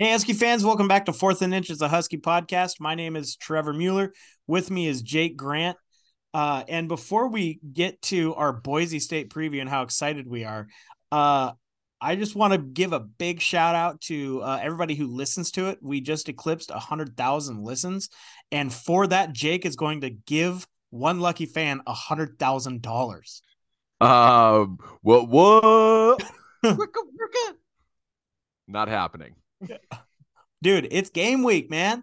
Hey, Husky fans, welcome back to Fourth and Inches, a Husky podcast. My name is Trevor Mueller. With me is Jake Grant. Uh, and before we get to our Boise State preview and how excited we are, uh, I just want to give a big shout out to uh, everybody who listens to it. We just eclipsed 100,000 listens. And for that, Jake is going to give one lucky fan $100,000. Um, what, what? Not happening. Dude, it's game week, man.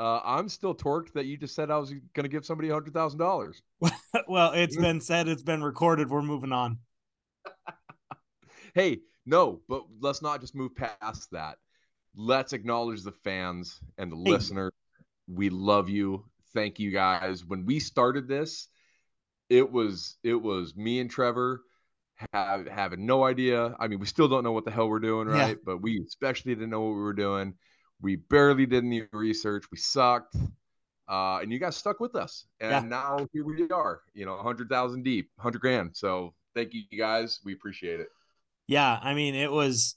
Uh, I'm still torqued that you just said I was going to give somebody a hundred thousand dollars. well, it's been said, it's been recorded. We're moving on. hey, no, but let's not just move past that. Let's acknowledge the fans and the hey. listeners. We love you. Thank you guys. When we started this, it was it was me and Trevor have having no idea. I mean, we still don't know what the hell we're doing, right? Yeah. But we especially didn't know what we were doing. We barely did any research. We sucked. Uh, and you guys stuck with us. And yeah. now here we are, you know, 100,000 deep, 100 grand. So thank you guys. We appreciate it. Yeah. I mean, it was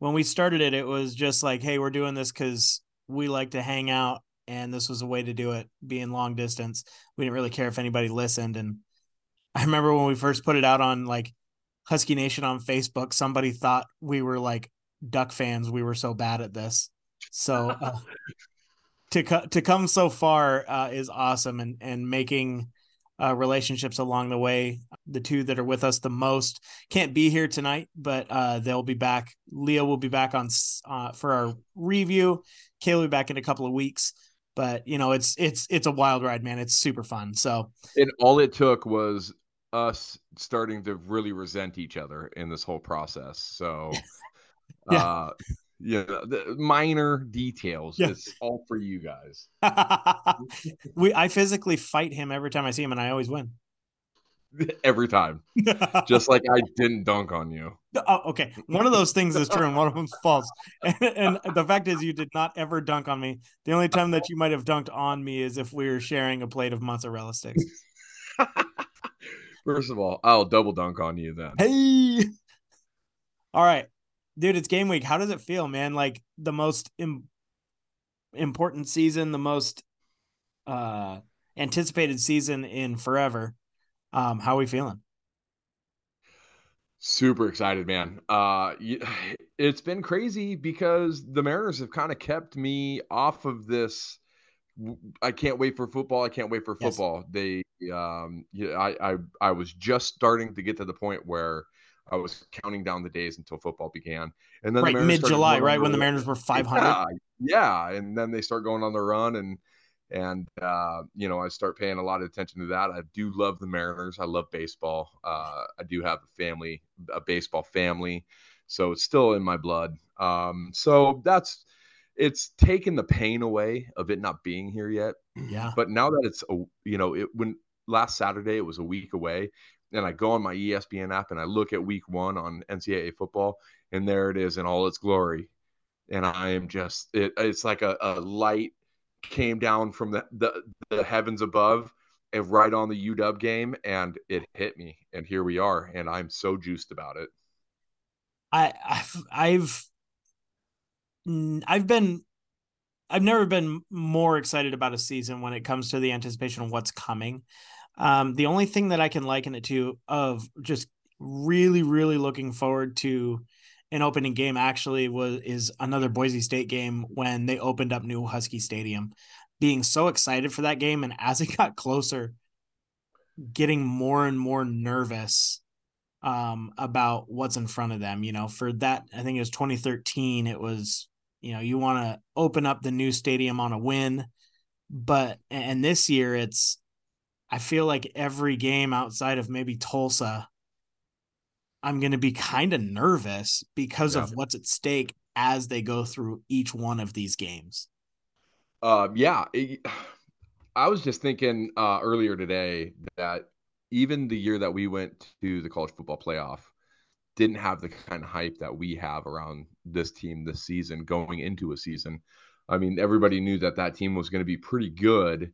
when we started it, it was just like, hey, we're doing this because we like to hang out. And this was a way to do it, being long distance. We didn't really care if anybody listened. And I remember when we first put it out on like Husky Nation on Facebook, somebody thought we were like duck fans. We were so bad at this. So uh, to co- to come so far uh, is awesome, and and making uh, relationships along the way. The two that are with us the most can't be here tonight, but uh, they'll be back. Leo will be back on uh, for our review. Kayla will be back in a couple of weeks but you know it's it's it's a wild ride man it's super fun so and all it took was us starting to really resent each other in this whole process. So, yeah. uh, yeah, the minor details. Yeah. It's all for you guys. we, I physically fight him every time I see him, and I always win. Every time, just like I didn't dunk on you. Oh, okay. One of those things is true, and one of them's false. And, and the fact is, you did not ever dunk on me. The only time that you might have dunked on me is if we were sharing a plate of mozzarella sticks. First of all, I'll double dunk on you then. Hey. All right. Dude, it's game week. How does it feel, man? Like the most Im- important season, the most uh anticipated season in forever. Um how are we feeling? Super excited, man. Uh it's been crazy because the Mariners have kind of kept me off of this I can't wait for football. I can't wait for football. Yes. They, um, yeah, I, I, I was just starting to get to the point where I was counting down the days until football began, and then right the mid July, right when the Mariners were five hundred. Yeah, yeah, and then they start going on the run, and and uh, you know I start paying a lot of attention to that. I do love the Mariners. I love baseball. Uh, I do have a family, a baseball family, so it's still in my blood. Um, so that's it's taken the pain away of it not being here yet. Yeah. But now that it's a, you know, it when last Saturday it was a week away, and I go on my ESPN app and I look at week one on NCAA football, and there it is in all its glory, and I am just it, it's like a, a light came down from the, the the heavens above and right on the UW game, and it hit me, and here we are, and I'm so juiced about it. I I've, I've I've been I've never been more excited about a season when it comes to the anticipation of what's coming. Um, the only thing that I can liken it to of just really, really looking forward to an opening game actually was is another Boise State game when they opened up new Husky Stadium. Being so excited for that game, and as it got closer, getting more and more nervous um, about what's in front of them. You know, for that, I think it was 2013. It was you know, you want to open up the new stadium on a win, but and this year it's I feel like every game outside of maybe Tulsa I'm going to be kind of nervous because yeah. of what's at stake as they go through each one of these games. Uh, yeah, it, I was just thinking uh, earlier today that even the year that we went to the college football playoff, didn't have the kind of hype that we have around this team this season going into a season. I mean, everybody knew that that team was going to be pretty good.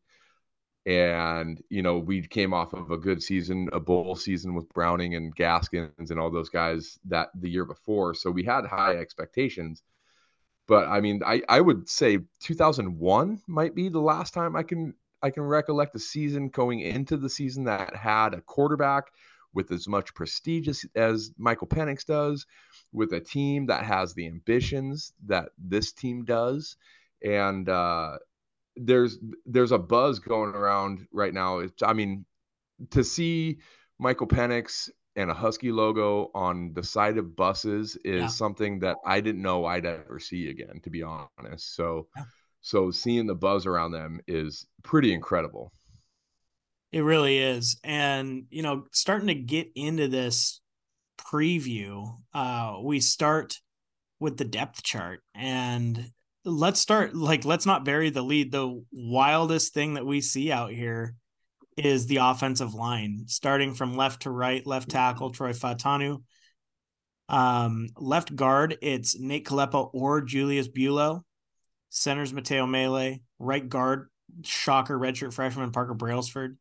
And, you know, we came off of a good season, a bowl season with Browning and Gaskins and all those guys that the year before. So we had high expectations. but I mean, I I would say 2001 might be the last time I can I can recollect a season going into the season that had a quarterback with as much prestige as, as Michael Penix does, with a team that has the ambitions that this team does, and uh, there's there's a buzz going around right now. It's, I mean, to see Michael Penix and a Husky logo on the side of buses is yeah. something that I didn't know I'd ever see again, to be honest. So, yeah. so seeing the buzz around them is pretty incredible. It really is, and you know, starting to get into this preview, uh, we start with the depth chart, and let's start like let's not bury the lead. The wildest thing that we see out here is the offensive line, starting from left to right, left tackle Troy Fautanu. Um, left guard, it's Nate Kalepo or Julius Buelow. Centers Matteo Mele. Right guard, shocker redshirt freshman Parker Brailsford.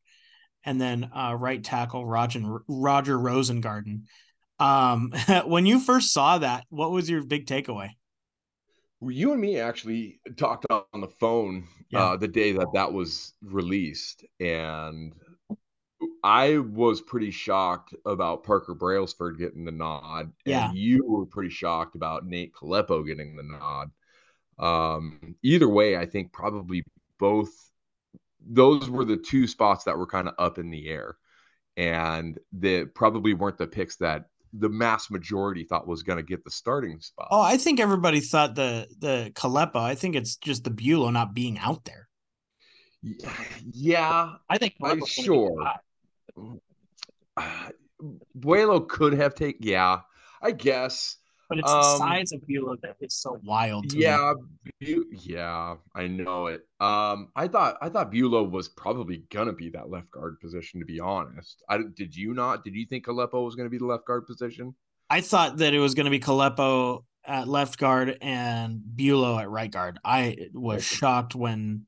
And then uh, right tackle Roger, Roger Rosengarten. Um, when you first saw that, what was your big takeaway? Well, you and me actually talked on the phone yeah. uh, the day that that was released, and I was pretty shocked about Parker Brailsford getting the nod, yeah. and you were pretty shocked about Nate Kalepo getting the nod. Um, either way, I think probably both those were the two spots that were kind of up in the air, and that probably weren't the picks that the mass majority thought was going to get the starting spot. Oh, I think everybody thought the the Kalepo. I think it's just the Buelow not being out there. Yeah, I think I, sure. Uh, Buelow could have taken. Yeah, I guess. But it's um, the size of Buelow that is so wild. yeah, Bu- yeah, I know it. Um, I thought I thought Buelow was probably gonna be that left guard position. To be honest, I did you not? Did you think Kalepo was gonna be the left guard position? I thought that it was gonna be Kalepo at left guard and Buelow at right guard. I was shocked when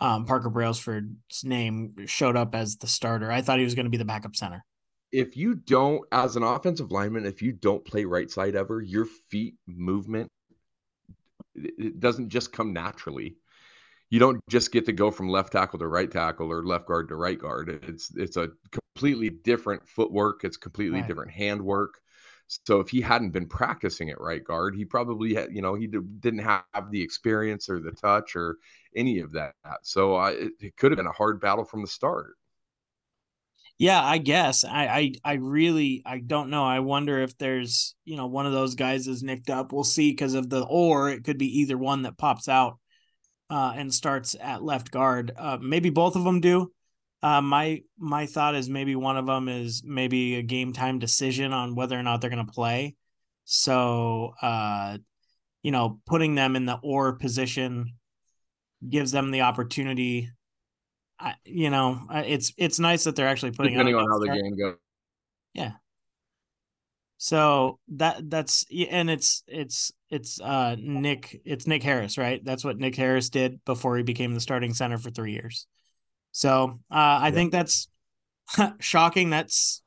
um, Parker Brailsford's name showed up as the starter. I thought he was going to be the backup center if you don't, as an offensive lineman, if you don't play right side ever, your feet movement it doesn't just come naturally. You don't just get to go from left tackle to right tackle or left guard to right guard. It's it's a completely different footwork. It's completely right. different handwork. So if he hadn't been practicing at right guard, he probably had, you know, he didn't have the experience or the touch or any of that. So I, it, it could have been a hard battle from the start. Yeah, I guess. I, I I really I don't know. I wonder if there's, you know, one of those guys is nicked up. We'll see because of the or it could be either one that pops out uh, and starts at left guard. Uh, maybe both of them do. Uh, my my thought is maybe one of them is maybe a game time decision on whether or not they're going to play. So, uh, you know, putting them in the or position gives them the opportunity I, you know, it's it's nice that they're actually putting depending on, how the game goes. Yeah. So that that's and it's it's it's uh Nick it's Nick Harris right that's what Nick Harris did before he became the starting center for three years. So uh, I yeah. think that's shocking. That's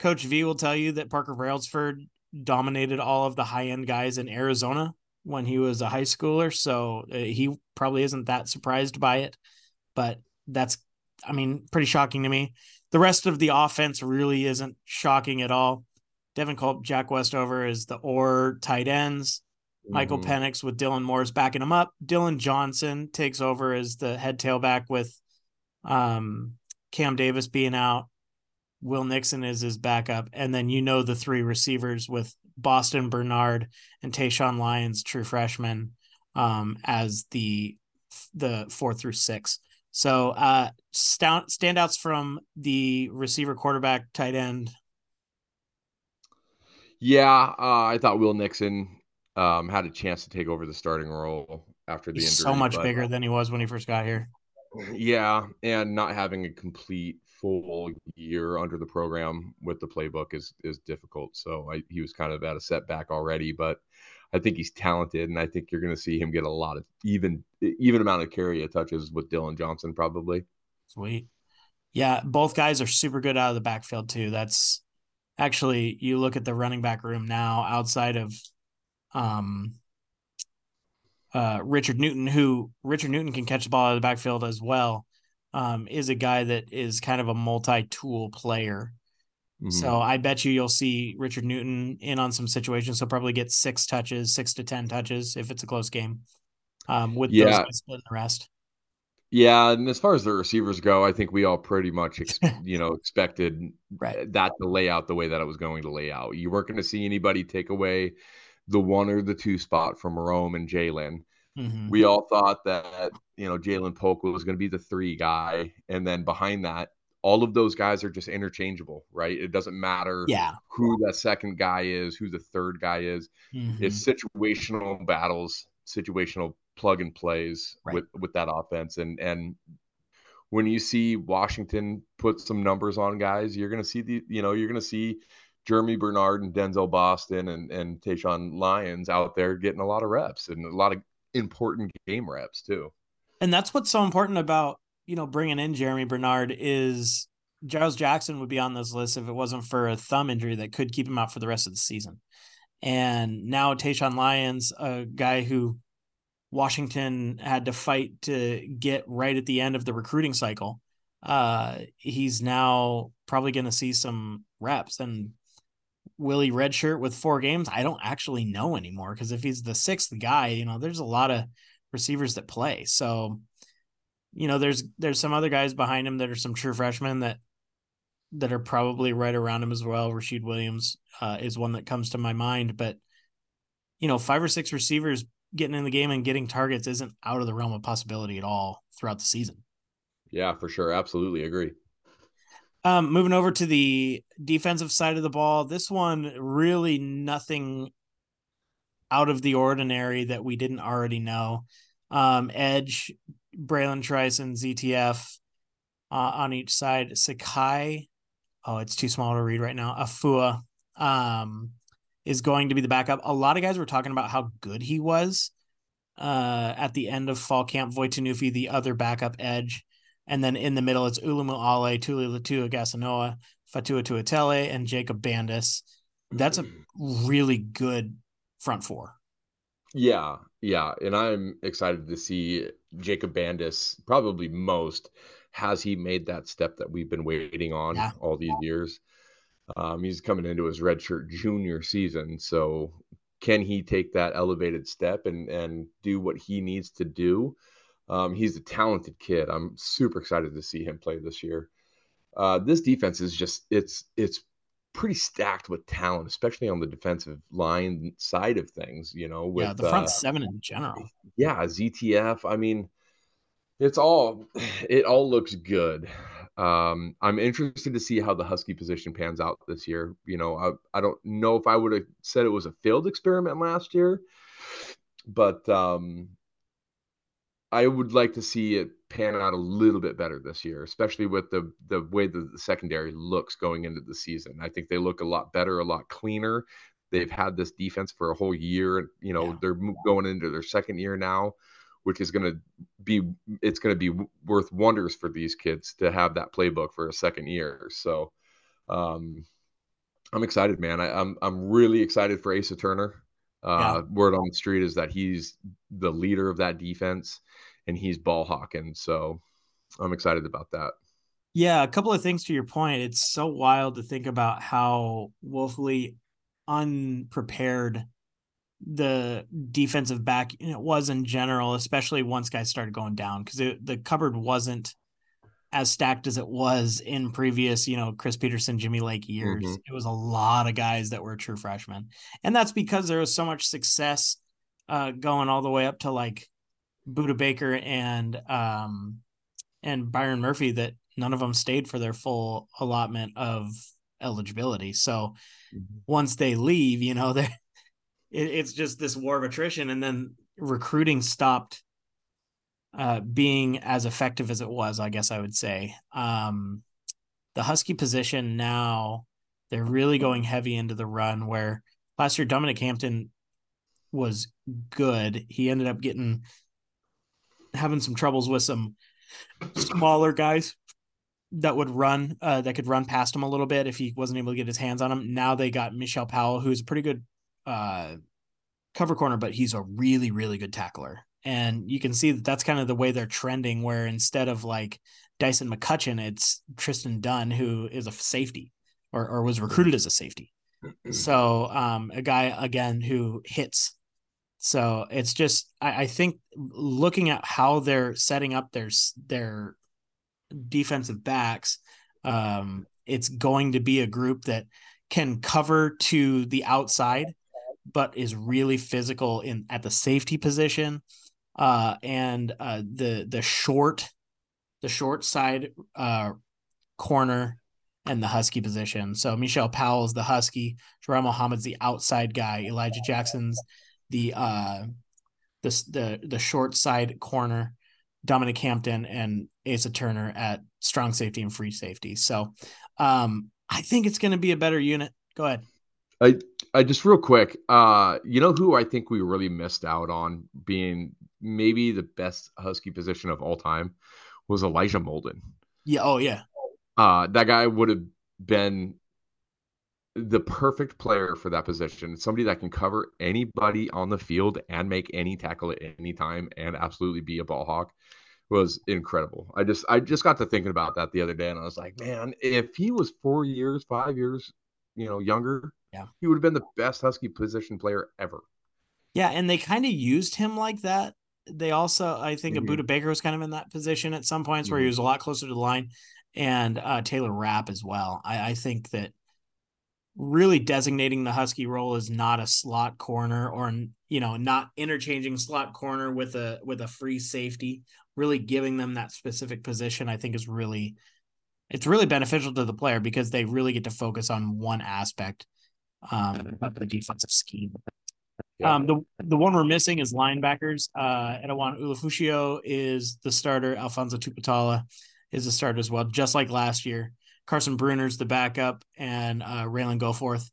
Coach V will tell you that Parker Brailsford dominated all of the high end guys in Arizona when he was a high schooler. So uh, he probably isn't that surprised by it. But that's I mean, pretty shocking to me. The rest of the offense really isn't shocking at all. Devin Culp, Jack Westover is the or tight ends. Mm-hmm. Michael Penix with Dylan Morris backing him up. Dillon Johnson takes over as the head tailback with um, Cam Davis being out. Will Nixon is his backup. And then you know the three receivers with Boston Bernard and Taeshaun Lyons, true freshman, um, as the the four through six. So uh stand, standouts from the receiver, quarterback, tight end. Yeah, uh, I thought Will Nixon um, had a chance to take over the starting role after the He's injury. So much but, bigger than he was when he first got here. Yeah, and not having a complete full year under the program with the playbook is is difficult. So I, he was kind of at a setback already, but I think he's talented, and I think you're going to see him get a lot of even even amount of carry touches with Dillon Johnson probably. Sweet, yeah. Both guys are super good out of the backfield too. That's actually you look at the running back room now outside of um uh, Richard Newton, who Richard Newton can catch the ball out of the backfield as well, um, is a guy that is kind of a multi-tool player. Mm-hmm. So I bet you you'll see Richard Newton in on some situations. He'll probably get six touches, six to ten touches if it's a close game. Um, with yeah. those guys splitting the rest. Yeah, and as far as the receivers go, I think we all pretty much, ex- you know, expected right. that to lay out the way that it was going to lay out. You weren't going to see anybody take away the one or the two spot from Rome and Jalen. Mm-hmm. We all thought that you know Ja'Lynn Polk was going to be the three guy, and then behind that, all of those guys are just interchangeable, right? It doesn't matter yeah. who that second guy is, who the third guy is. Mm-hmm. It's situational battles, situational plug and plays right. with with that offense, and and when you see Washington put some numbers on guys, you're going to see the you know you're going to see Jeremy Bernard and Denzel Boston and and Taeshaun Lyons out there getting a lot of reps and a lot of important game reps too. And that's what's so important about you know bringing in Jeremy Bernard is Giles Jackson would be on this list if it wasn't for a thumb injury that could keep him out for the rest of the season. And now Taeshaun Lyons, a guy who Washington had to fight to get right at the end of the recruiting cycle. Uh, he's now probably going to see some reps. And Willie redshirt with four games? I don't actually know anymore because if he's the sixth guy, you know, there's a lot of receivers that play. So, you know, there's there's some other guys behind him that are some true freshmen that that are probably right around him as well. Rashid Williams uh, is one that comes to my mind, but you know, five or six receivers getting in the game and getting targets isn't out of the realm of possibility at all throughout the season. Yeah, for sure. Absolutely agree. Um, moving over to the defensive side of the ball, this one really nothing out of the ordinary that we didn't already know. Um, Edge, Bralen Trice, and ZTF uh, on each side. Sakai, oh, it's too small to read right now. Afua, um, is going to be the backup. A lot of guys were talking about how good he was uh, at the end of fall camp. Voi Tunuufi, the other backup edge. And then in the middle, it's Ulumoo Ale, Tuli Latua Gasanoa, Faatui Tuitele, and Jacob Bandes. That's a really good front four. Yeah, yeah. And I'm excited to see Jacob Bandes, probably most. Has he made that step that we've been waiting on yeah. all these years? Um, he's coming into his redshirt junior season, so can he take that elevated step and and do what he needs to do? Um, he's a talented kid. I'm super excited to see him play this year. Uh, this defense is just it's it's pretty stacked with talent, especially on the defensive line side of things. You know, with yeah, the front uh, seven in general. Yeah, ZTF. I mean, it's all it all looks good. Um, I'm interested to see how the Husky position pans out this year. You know, I, I don't know if I would have said it was a failed experiment last year, but um, I would like to see it pan out a little bit better this year, especially with the the way the, the secondary looks going into the season. I think they look a lot better, a lot cleaner. They've had this defense for a whole year. You know, yeah. they're going into their second year now which is going to be it's going to be worth wonders for these kids to have that playbook for a second year. So um, I'm excited, man. I, am I'm, I'm really excited for Asa Turner. Uh, yeah. Word on the street is that he's the leader of that defense, and he's ball hawking. So I'm excited about that. Yeah, a couple of things to your point. It's so wild to think about how woefully unprepared the defensive back it was in general, especially once guys started going down because the cupboard wasn't as stacked as it was in previous, you know, Chris Peterson, Jimmy Lake years. Mm-hmm. It was a lot of guys that were true freshmen, and that's because there was so much success uh, going all the way up to like Budda Baker and um and Byron Murphy that none of them stayed for their full allotment of eligibility. So mm-hmm. once they leave, you know, they're it, it's just this war of attrition, and then recruiting stopped uh, being as effective as it was. I guess I would say um, the Husky position now they're really going heavy into the run. Where last year Dominic Hampton was good, he ended up getting having some troubles with some smaller guys that would run uh, that could run past him a little bit if he wasn't able to get his hands on him. Now they got Mishael Powell, who's a pretty good uh, cover corner, but he's a really, really good tackler. And you can see that that's kind of the way they're trending, where instead of like Dyson McCutcheon, it's Tristan Dunn, who is a safety or, or was recruited as a safety. So um, a guy again who hits. So it's just I, I think looking at how they're setting up their their defensive backs, um, it's going to be a group that can cover to the outside, but is really physical in at the safety position, uh, and uh, the the short, the short side uh, corner and the Husky position. So Mishael Powell's the Husky, Jerome Mohammed's the outside guy, Elijah Jackson's the uh the the the short side corner, Dominic Hampton and Asa Turner at strong safety and free safety. So um I think it's gonna be a better unit. Go ahead. I I just real quick, uh, you know who I think we really missed out on being maybe the best Husky position of all time was Elijah Molden. Yeah. Oh yeah. Uh, that guy would have been the perfect player for that position. Somebody that can cover anybody on the field and make any tackle at any time and absolutely be a ball hawk was incredible. I just I just got to thinking about that the other day and I was like, man, if he was four years, five years, you know, younger, yeah, he would have been the best Husky position player ever. Yeah, and they kind of used him like that. They also, I think, mm-hmm. Abuda Baker was kind of in that position at some points mm-hmm. where he mm-hmm. was a lot closer to the line and uh, Taylor Rapp as well. I, I think that really designating the Husky role as not a slot corner or you know not interchanging slot corner with a with a free safety really giving them that specific position I think is really it's really beneficial to the player because they really get to focus on one aspect um, of the defensive scheme. Yeah. Um, the the one we're missing is linebackers. Uh, Ulofoshio is the starter. Alphonzo Tuputala is a starter as well, just like last year. Carson Bruener's the backup, and uh, Ralen Goforth.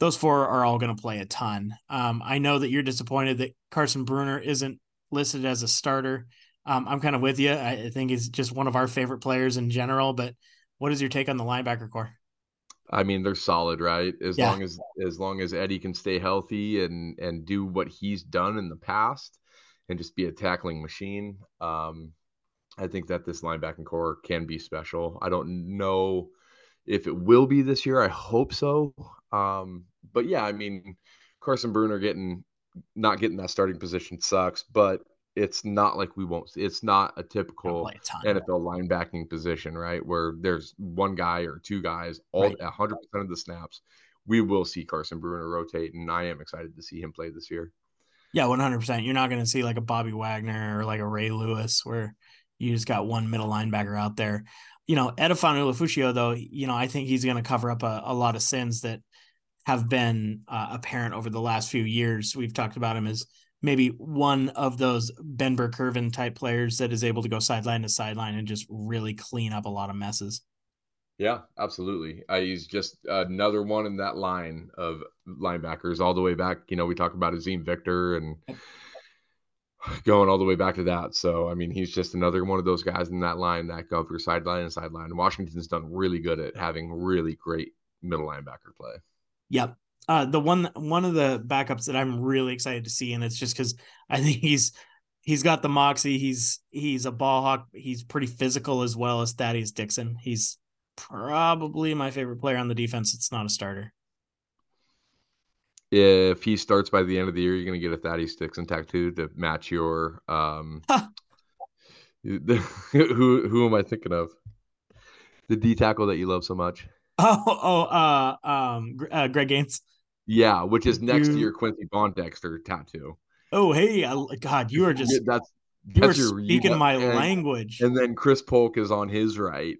Those four are all going to play a ton. Um, I know that you're disappointed that Carson Bruener isn't listed as a starter. Um, I'm kind of with you. I think he's just one of our favorite players in general. But what is your take on the linebacker core? I mean, they're solid, right? As yeah. long as as long as Eddie can stay healthy and and do what he's done in the past, and just be a tackling machine. Um, I think that this linebacking core can be special. I don't know if it will be this year. I hope so. Um, but yeah, I mean, Carson Bruener getting not getting that starting position sucks, but it's not like we won't. It's not a typical a NFL linebacking position, right? Where there's one guy or two guys all right. 100% of the snaps. We will see Carson Bruener rotate, and I am excited to see him play this year. Yeah, 100%. You're not going to see like a Bobby Wagner or like a Ray Lewis where you just got one middle linebacker out there. You know, Edefuan Ulofoshio, though, you know, I think he's going to cover up a, a, lot of sins that have been uh, apparent over the last few years. We've talked about him as maybe one of those Ben Burr-Kirven type players that is able to go sideline to sideline and just really clean up a lot of messes. Yeah, absolutely. Uh, he's just another one in that line of linebackers all the way back. You know, we talk about Azeem Victor and going all the way back to that. So, I mean, he's just another one of those guys in that line that go through sideline and sideline. Washington's done really good at having really great middle linebacker play. Yep. Uh, the one one of the backups that I'm really excited to see, and it's just because I think he's he's got the moxie. He's he's a ball hawk. He's pretty physical as well as Thaddeus Dixon. He's probably my favorite player on the defense. It's not a starter if he starts by the end of the year, you're going to get a Thaddeus Dixon tattoo to match your. Um, who who am I thinking of? The D tackle that you love so much. Oh oh uh um uh, Greg Gaines. Yeah, which is next you... to your Quincy Dexter tattoo. Oh hey, I, God, you are just that's, that's you are your, speaking you, my and, language. And then Chris Polk is on his right.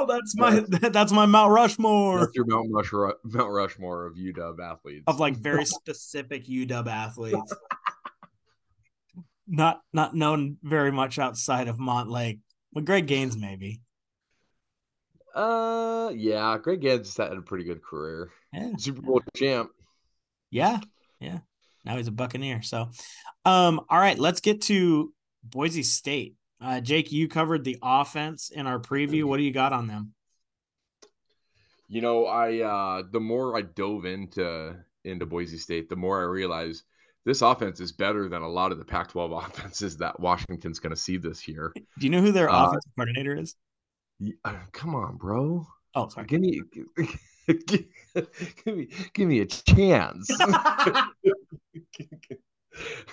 Oh, that's my that's my Mount Rushmore. That's your Mount Rushmore, Mount Rushmore of UW athletes. Of like very specific UW athletes. not not known very much outside of Montlake. But Greg Gaines maybe. Uh yeah, Greg Gaines had a pretty good career. Yeah. Super Bowl champ. Yeah. Yeah. Now he's a Buccaneer. So um all right, let's get to Boise State. Uh, Jake, you covered the offense in our preview. What do you got on them? You know, I uh, the more I dove into into Boise State, the more I realized this offense is better than a lot of the Pac-12 offenses that Washington's going to see this year. Do you know who their uh, offensive coordinator is? Uh, come on, bro. Oh, sorry. Give me, give, give me, give me a chance.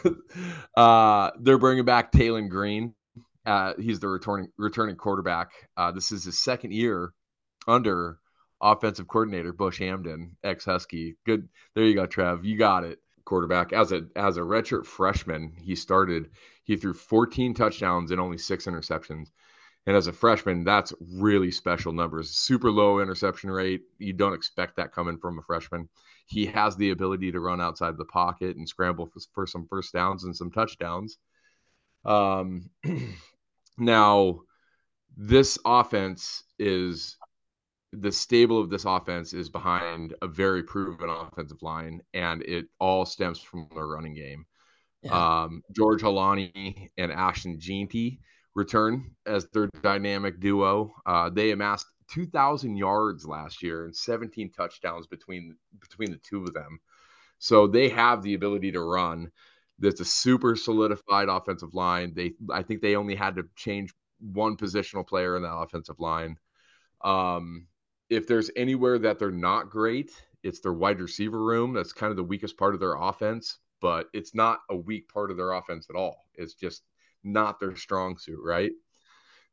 uh, they're bringing back Taylen Green. Uh, he's the returning returning quarterback. Uh, this is his second year under offensive coordinator Bush Hamdan, ex Husky. Good, there you go, Trev. You got it. Quarterback as a as a redshirt freshman, he started. He threw 14 touchdowns and only six interceptions. And as a freshman, that's really special numbers. Super low interception rate. You don't expect that coming from a freshman. He has the ability to run outside the pocket and scramble for, for some first downs and some touchdowns. Um, now, this offense is the stable of this offense is behind a very proven offensive line, and it all stems from the running game. Yeah. Um, George Holani and Ashton Jeanty return as their dynamic duo. Uh, they amassed 2,000 yards last year and 17 touchdowns between between the two of them. So they have the ability to run. That's a super solidified offensive line. They, I think, they only had to change one positional player in that offensive line. Um, if there's anywhere that they're not great, it's their wide receiver room. That's kind of the weakest part of their offense, but it's not a weak part of their offense at all. It's just not their strong suit, right?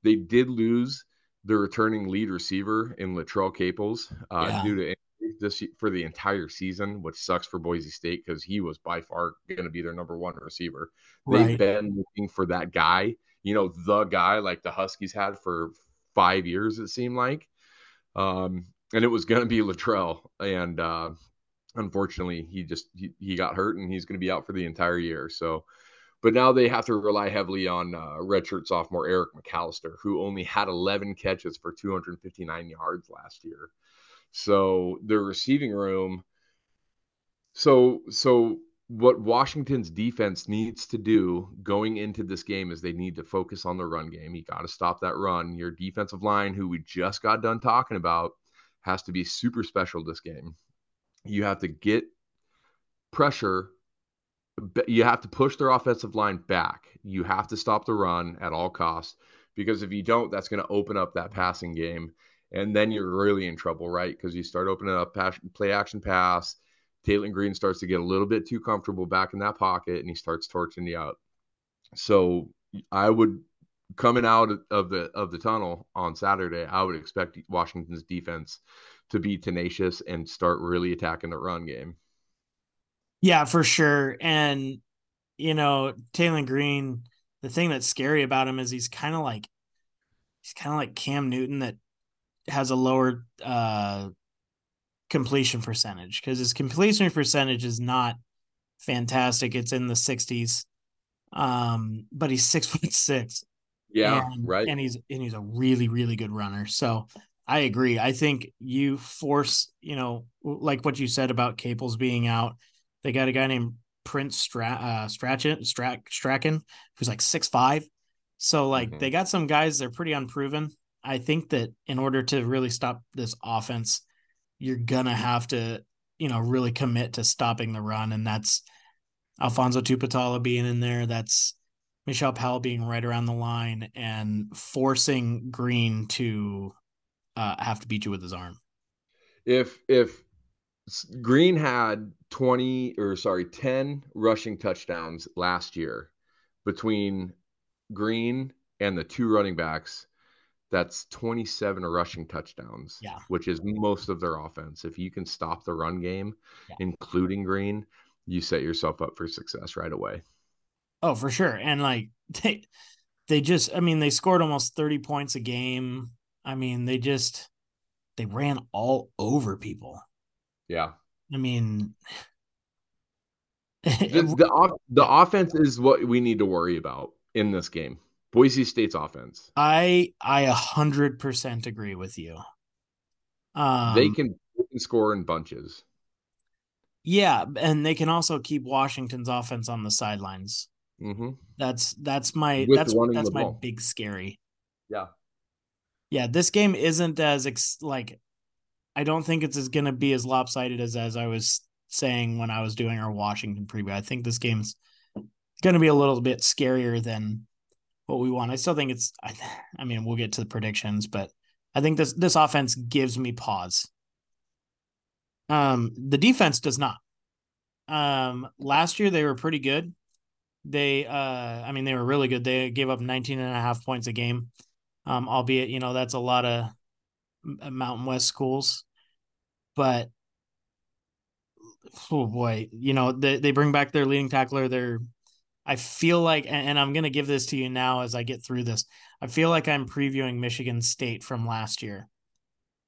They did lose the returning lead receiver in Latrell Caples uh, yeah. due to this for the entire season, which sucks for Boise State because he was by far going to be their number one receiver. Right. They've been looking for that guy, you know, the guy like the Huskies had for five years, it seemed like. Um, and it was going to be Latrell. And uh, unfortunately, he just he, he got hurt and he's going to be out for the entire year. So, but now they have to rely heavily on uh, redshirt sophomore Eric McAlister, who only had 11 catches for 259 yards last year. So their receiving room. So so what Washington's defense needs to do going into this game is they need to focus on the run game. You got to stop that run. Your defensive line, who we just got done talking about, has to be super special this game. You have to get pressure you have to push their offensive line back. You have to stop the run at all costs because if you don't, that's going to open up that passing game. And then you're really in trouble, right? Because you start opening up play action pass. Taylen Green starts to get a little bit too comfortable back in that pocket and he starts torching you out. So I would coming out of the of the tunnel on Saturday, I would expect Washington's defense to be tenacious and start really attacking the run game. Yeah, for sure. And you know, Taylen Green, the thing that's scary about him is he's kind of like he's kind of like Cam Newton that has a lower uh completion percentage because his completion percentage is not fantastic. It's in the 60s. Um, but he's six foot six. Yeah, and, right. And he's and he's a really, really good runner. So I agree. I think you force, you know, like what you said about Caples being out they got a guy named Prince Stra- uh, Strachan, Strack, Strachan, who's like six five. So like mm-hmm. they got some guys they're pretty unproven. I think that in order to really stop this offense, you're gonna have to, you know, really commit to stopping the run, and that's Alphonzo Tuputala being in there. That's Mishael Powell being right around the line and forcing Green to uh, have to beat you with his arm. If if Green had 20 or sorry, 10 rushing touchdowns last year between Green and the two running backs. That's 27 rushing touchdowns, yeah. which is most of their offense. If you can stop the run game, yeah. including Green, you set yourself up for success right away. Oh, for sure. And like they they just I mean, they scored almost 30 points a game. I mean, they just they ran all over people. Yeah. I mean, the, the, the offense is what we need to worry about in this game. Boise State's offense. I I a hundred percent agree with you. Um, they can, they can score in bunches. Yeah, and they can also keep Washington's offense on the sidelines. Mm-hmm. That's that's my With that's that's my ball. big scary. Yeah, yeah. This game isn't as ex- like I don't think it's as going to be as lopsided as as I was saying when I was doing our Washington preview. I think this game's going to be a little bit scarier than what we want. I still think it's. I, I mean, we'll get to the predictions, but I think this this offense gives me pause. Um, the defense does not. Um, last year they were pretty good. They, uh, I mean, they were really good. They gave up 19 and a half points a game. Um, albeit, you know, that's a lot of Mountain West schools, but oh boy, you know, they, they bring back their leading tackler. They're, I feel like, and, I'm going to give this to you now as I get through this. I feel like I'm previewing Michigan State from last year.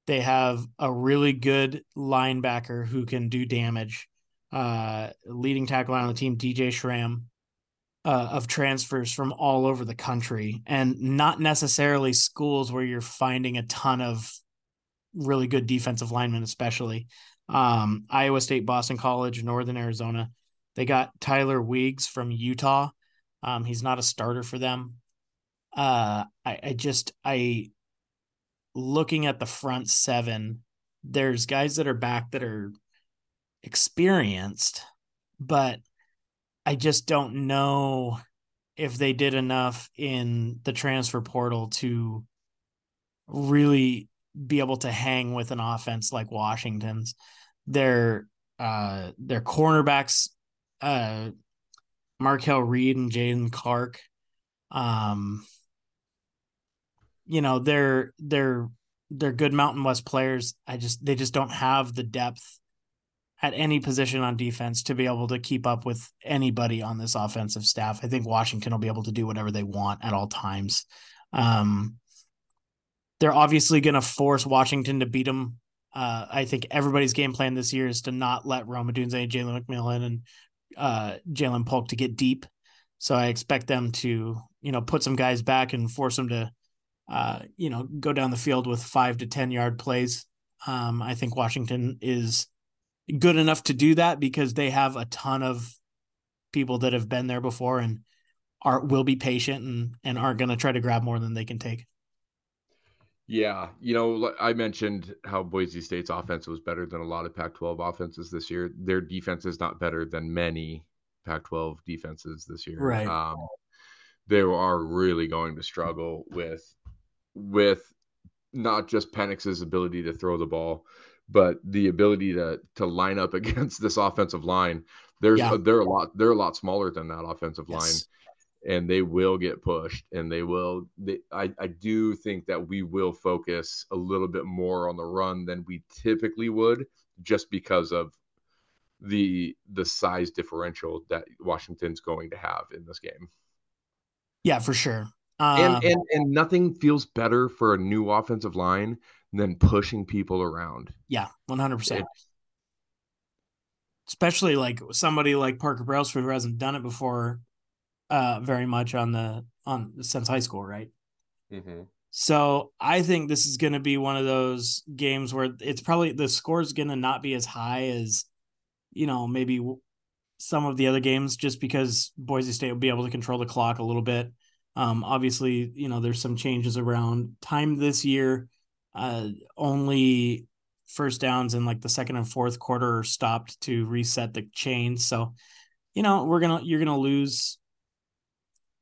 They have a really good linebacker who can do damage. Uh, leading tackle on the team, DJ Schramm, uh, of transfers from all over the country, and not necessarily schools where you're finding a ton of really good defensive linemen, especially um, Iowa State, Boston College, Northern Arizona. They got Tyler Weeks from Utah. Um, he's not a starter for them. Uh, I, I just I looking at the front seven, there's guys that are back that are experienced, but I just don't know if they did enough in the transfer portal to really be able to hang with an offense like Washington's. Their uh their cornerbacks, uh Markel Reed and Jaden Clark, um, you know they're they're they're good Mountain West players. I just they just don't have the depth at any position on defense to be able to keep up with anybody on this offensive staff. I think Washington will be able to do whatever they want at all times. Um, they're obviously going to force Washington to beat them. Uh, I think everybody's game plan this year is to not let Rome Odunze, Jalen McMillan, and uh, Ja'Lynn Polk to get deep. So I expect them to, you know, put some guys back and force them to uh, you know, go down the field with five to 10 yard plays. Um, I think Washington is good enough to do that because they have a ton of people that have been there before and are will be patient and and aren't going to try to grab more than they can take. Yeah, you know, I mentioned how Boise State's offense was better than a lot of Pac-12 offenses this year. Their defense is not better than many Pac-12 defenses this year. Right. Um, they are really going to struggle with with not just Penix's ability to throw the ball, but the ability to to line up against this offensive line. There's yeah. they're a lot they're a lot smaller than that offensive yes. And they will get pushed, and they will. They, I I do think that we will focus a little bit more on the run than we typically would, just because of the the size differential that Washington's going to have in this game. Yeah, for sure. Um, and, and and nothing feels better for a new offensive line than pushing people around. Yeah, one hundred percent. Especially like somebody like Parker Brailsford who hasn't done it before, uh, very much on the on since high school, right? Mm-hmm. So I think this is going to be one of those games where it's probably the score is going to not be as high as, you know, maybe some of the other games, just because Boise State will be able to control the clock a little bit. Um, obviously, you know, there's some changes around time this year. Uh, only first downs in like the second and fourth quarter stopped to reset the chain. So, you know, we're gonna you're gonna lose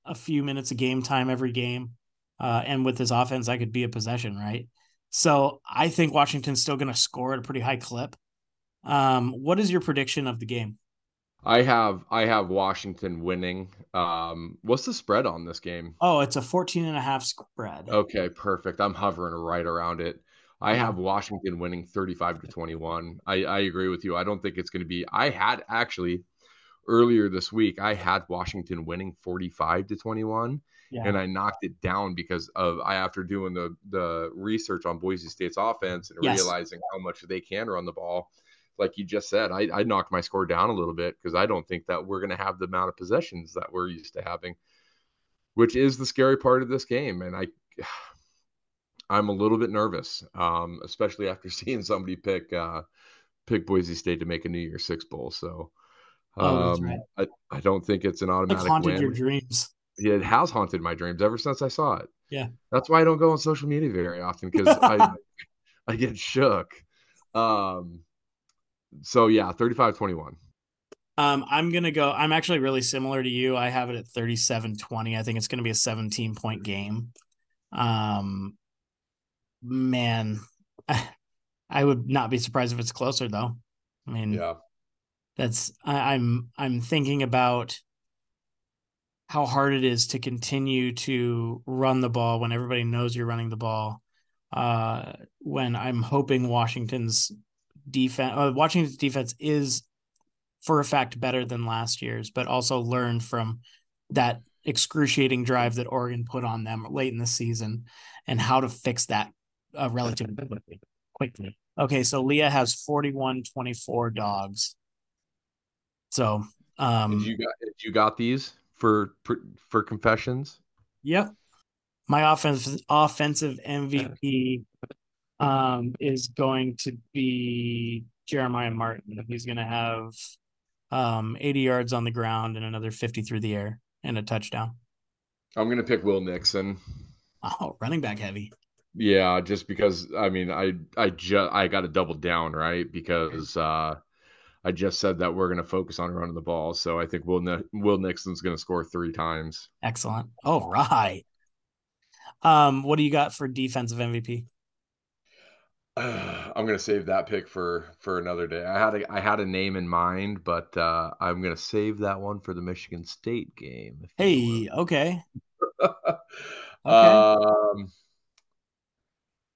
a few minutes of game time every game. Uh, and with this offense, that could be a possession, right? So I think Washington's still going to score at a pretty high clip. Um, what is your prediction of the game? I have I have Washington winning. Um, what's the spread on this game? Oh, it's a 14 and a half spread. Okay, perfect. I'm hovering right around it. I have Washington winning 35 to 21. I, I agree with you. I don't think it's going to be. I had actually earlier this week, I had Washington winning 45 to 21. Yeah. And I knocked it down because of I after doing the the research on Boise State's offense and yes. realizing how much they can run the ball like you just said, I, I knocked my score down a little bit because I don't think that we're going to have the amount of possessions that we're used to having, which is the scary part of this game. And I, I'm a little bit nervous, um, especially after seeing somebody pick uh, pick Boise State to make a New Year's Six bowl. So oh, um, right. I, I don't think it's an automatic haunted win. your dreams. It has haunted my dreams ever since I saw it. Yeah, that's why I don't go on social media very often because I I get shook. Um, so yeah, 35-21. Um, I'm gonna go. I'm actually really similar to you. I have it at 37-20. I think it's gonna be a 17 point game. Um, man, I would not be surprised if it's closer though. I mean, Yeah. That's I, I'm I'm thinking about how hard it is to continue to run the ball when everybody knows you're running the ball. Uh, when I'm hoping Washington's defense, uh, Washington's defense is for a fact better than last year's, but also learned from that excruciating drive that Oregon put on them late in the season and how to fix that uh, relatively quickly. quickly. Okay, so Leah has 41 24 dogs. So, um, Did you got did you got these for for, confessions? Yep. My offense offensive MVP um is going to be Jeremiah Martin. He's going to have um 80 yards on the ground and another 50 through the air and a touchdown. I'm gonna pick Will Nixon. Oh, running back heavy. Yeah, just because I mean I I just I got to double down right because uh I just said that we're gonna focus on running the ball, so I think Will ne- Will Nixon's gonna score three times. Excellent. All right. Um, what do you got for defensive MVP? I'm gonna save that pick for for another day. I had a I had a name in mind, but uh, I'm gonna save that one for the Michigan State game. Hey, okay. Okay. um,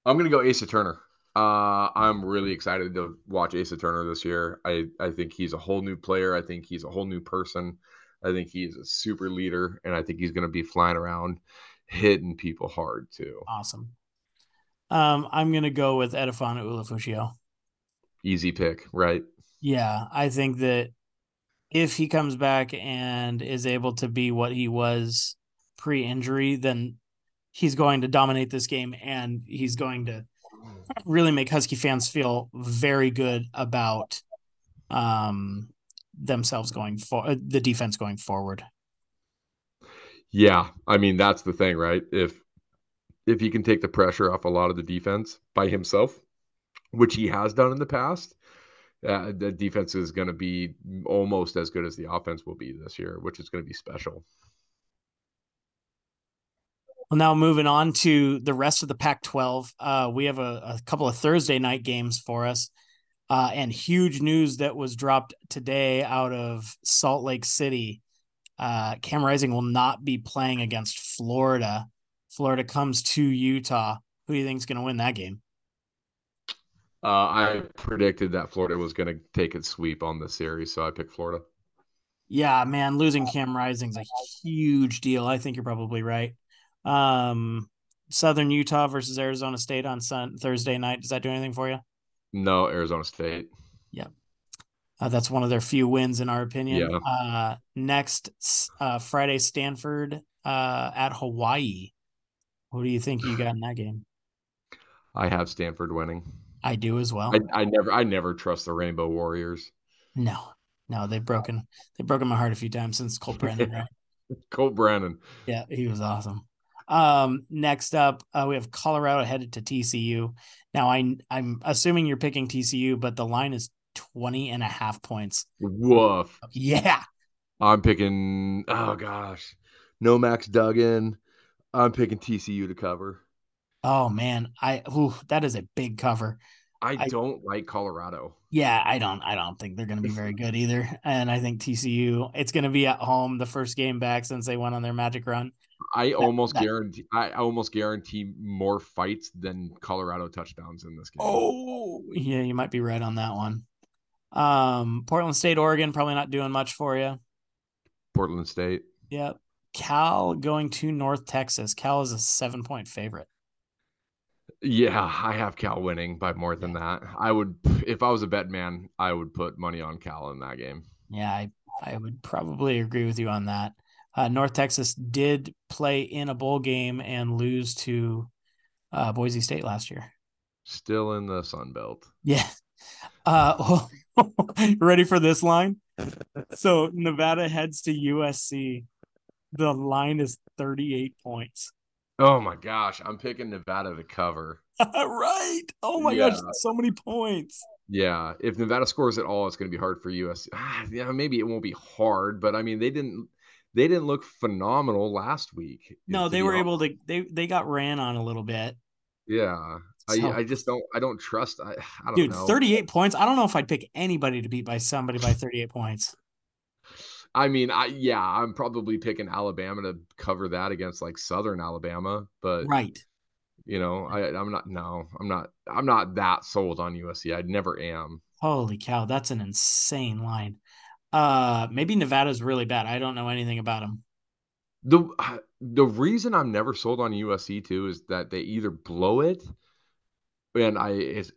I'm gonna go Asa Turner. Uh, I'm really excited to watch Asa Turner this year. I I think he's a whole new player. I think he's a whole new person. I think he's a super leader, and I think he's gonna be flying around, hitting people hard too. Awesome. Um, I'm gonna go with Edefuan Ulofoshio. Easy pick, right? Yeah, I think that if he comes back and is able to be what he was pre-injury, then he's going to dominate this game and he's going to really make Husky fans feel very good about um themselves going for the defense going forward. Yeah, I mean that's the thing, right? If if he can take the pressure off a lot of the defense by himself, which he has done in the past, uh, the defense is going to be almost as good as the offense will be this year, which is going to be special. Well, now moving on to the rest of the Pac-12, uh, we have a, a, couple of Thursday night games for us, uh, and huge news that was dropped today out of Salt Lake City. Uh, Cam Rising will not be playing against Florida. Florida comes to Utah. Who do you think is going to win that game? Uh, I predicted that Florida was going to take its sweep on the series, so I picked Florida. Yeah, man, losing Cam Rising's a huge deal. I think you're probably right. Um, Southern Utah versus Arizona State on Sun Thursday night. Does that do anything for you? No, Arizona State. Yeah. Uh, that's one of their few wins, in our opinion. Yeah. Uh, next, uh, Friday, Stanford uh, at Hawaii. Who do you think you got in that game? I have Stanford winning. I do as well. I, I never, I never trust the Rainbow Warriors. No, no, they've broken, they've broken my heart a few times since Colt Brennan. Right? Colt Brennan. Yeah, he was awesome. Um, next up, uh, we have Colorado headed to TCU. Now, I, I'm assuming you're picking TCU, but the line is 20 and a half points. Woof. Yeah. I'm picking, oh gosh, no Max Duggan. I'm picking TCU to cover. Oh man, I ooh, that is a big cover. I, I don't like Colorado. Yeah, I don't. I don't think they're going to be very good either. And I think TCU, it's going to be at home the first game back since they went on their magic run. I almost that, guarantee. I almost guarantee more fights than Colorado touchdowns in this game. Oh, yeah, you might be right on that one. Um, Portland State, Oregon, probably not doing much for you. Portland State. Yep. Cal going to North Texas. Cal is a seven point favorite. Yeah, I have Cal winning by more than that. I would, if I was a bet man, I would put money on Cal in that game. Yeah, I, I would probably agree with you on that. Uh, North Texas did play in a bowl game and lose to uh, Boise State last year. Still in the Sun Belt. Yeah. Uh, ready for this line? So Nevada heads to USC. The line is 38 points. Oh my gosh, I'm picking Nevada to cover. right. Oh my yeah. gosh, so many points. Yeah, if Nevada scores at all, it's going to be hard for us. Ah, yeah, maybe it won't be hard, but I mean, they didn't they didn't look phenomenal last week. No, they were honest. able to. They they got ran on a little bit. Yeah, so, I I just don't I don't trust. I, I don't dude, know. thirty eight points. I don't know if I'd pick anybody to beat by somebody by thirty eight points. I mean, I yeah, I'm probably picking Alabama to cover that against like Southern Alabama, but right. You know, I I'm not no, I'm not I'm not that sold on USC. I never am. Holy cow, that's an insane line. Uh maybe Nevada's really bad. I don't know anything about them. The the reason I'm never sold on USC too is that they either blow it and I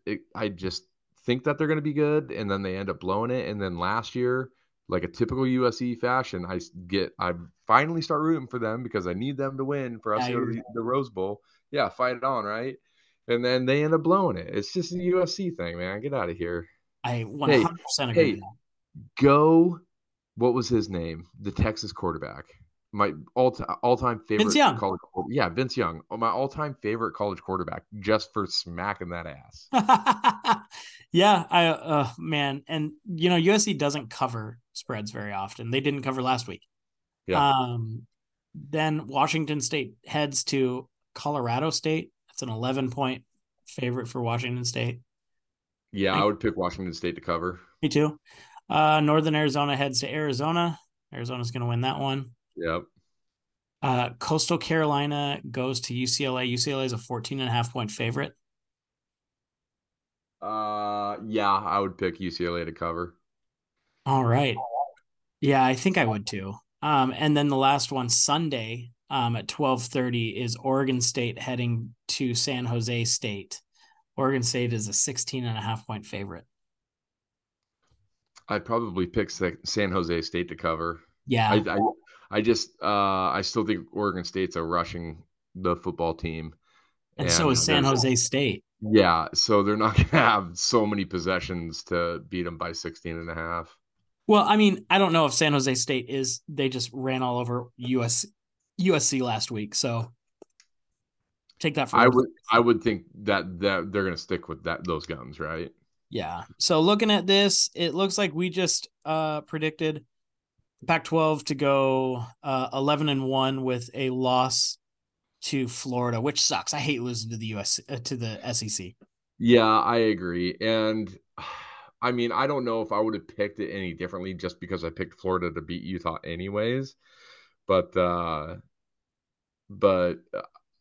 it, I just think that they're going to be good and then they end up blowing it and then last year like a typical USC fashion, I get I finally start rooting for them because I need them to win for us yeah, to go to the, the, Rose Bowl. Yeah, fight it on, right? And then they end up blowing it. It's just a USC thing, man. Get out of here. I 100% hey, agree. Hey, go. What was his name? The Texas quarterback. My all all time favorite Vince Young. college. Yeah, Vince Young. My all time favorite college quarterback, just for smacking that ass. yeah, I uh man, and you know USC doesn't cover spreads very often. They didn't cover last week. Yeah. Um, then Washington State heads to Colorado State. That's an 11 point favorite for Washington State. Yeah, I would pick Washington State to cover. Me too. Uh, Northern Arizona heads to Arizona. Arizona's going to win that one. Yep. Uh, Coastal Carolina goes to UCLA. UCLA is a 14 and a half point favorite. Uh, yeah, I would pick UCLA to cover. All right. Yeah, I think I would too. Um, and then the last one Sunday um, at 12:30 is Oregon State heading to San Jose State. Oregon State is a 16 and a half point favorite. I'd probably pick San Jose State to cover. Yeah. I, I, I just uh, I still think Oregon State's a rushing the football team. And, and so is San Jose State. Yeah, so they're not going to have so many possessions to beat them by 16 and a half. Well, I mean, I don't know if San Jose State is they just ran all over US USC last week, so take that for I would I would think that that they're going to stick with that those guns, right? Yeah. So looking at this, it looks like we just uh predicted Pac-12 to go uh 11 and 1 with a loss to Florida, which sucks. I hate losing to the US uh, to the SEC. Yeah, I agree. And I mean, I don't know if I would have picked it any differently just because I picked Florida to beat Utah anyways. But uh but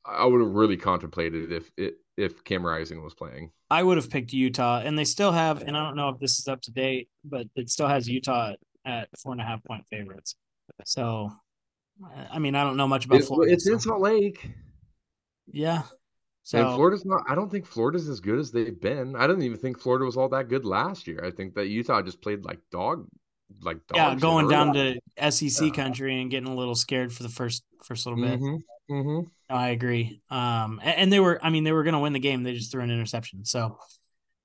I would have really contemplated it if it if Cam Rising was playing. I would have picked Utah, and they still have, and I don't know if this is up to date, but it still has Utah at four and a half point favorites. So, I mean, I don't know much about it, Florida. It's so. in Salt Lake. Yeah, so and Florida's not. I don't think Florida's as good as they've been. I don't even think Florida was all that good last year. I think that Utah just played like dog, like dog yeah, going down to SEC yeah. country and getting a little scared for the first first little bit. Mm-hmm. Mm-hmm. I agree. Um, and, and, they were. I mean, they were going to win the game. They just threw an interception. So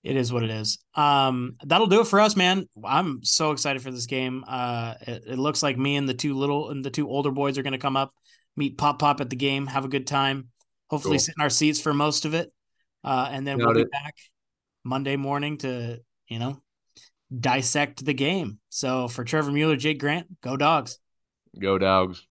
it is what it is. Um, that'll do it for us, man. I'm so excited for this game. Uh, it, it looks like me and the two little and the two older boys are going to come up, meet Pop Pop at the game, have a good time hopefully cool. sit in our seats for most of it. Uh, and then Got we'll it. be back Monday morning to, you know, dissect the game. So for Trevor Mueller, Jake Grant, go dogs. Go dogs.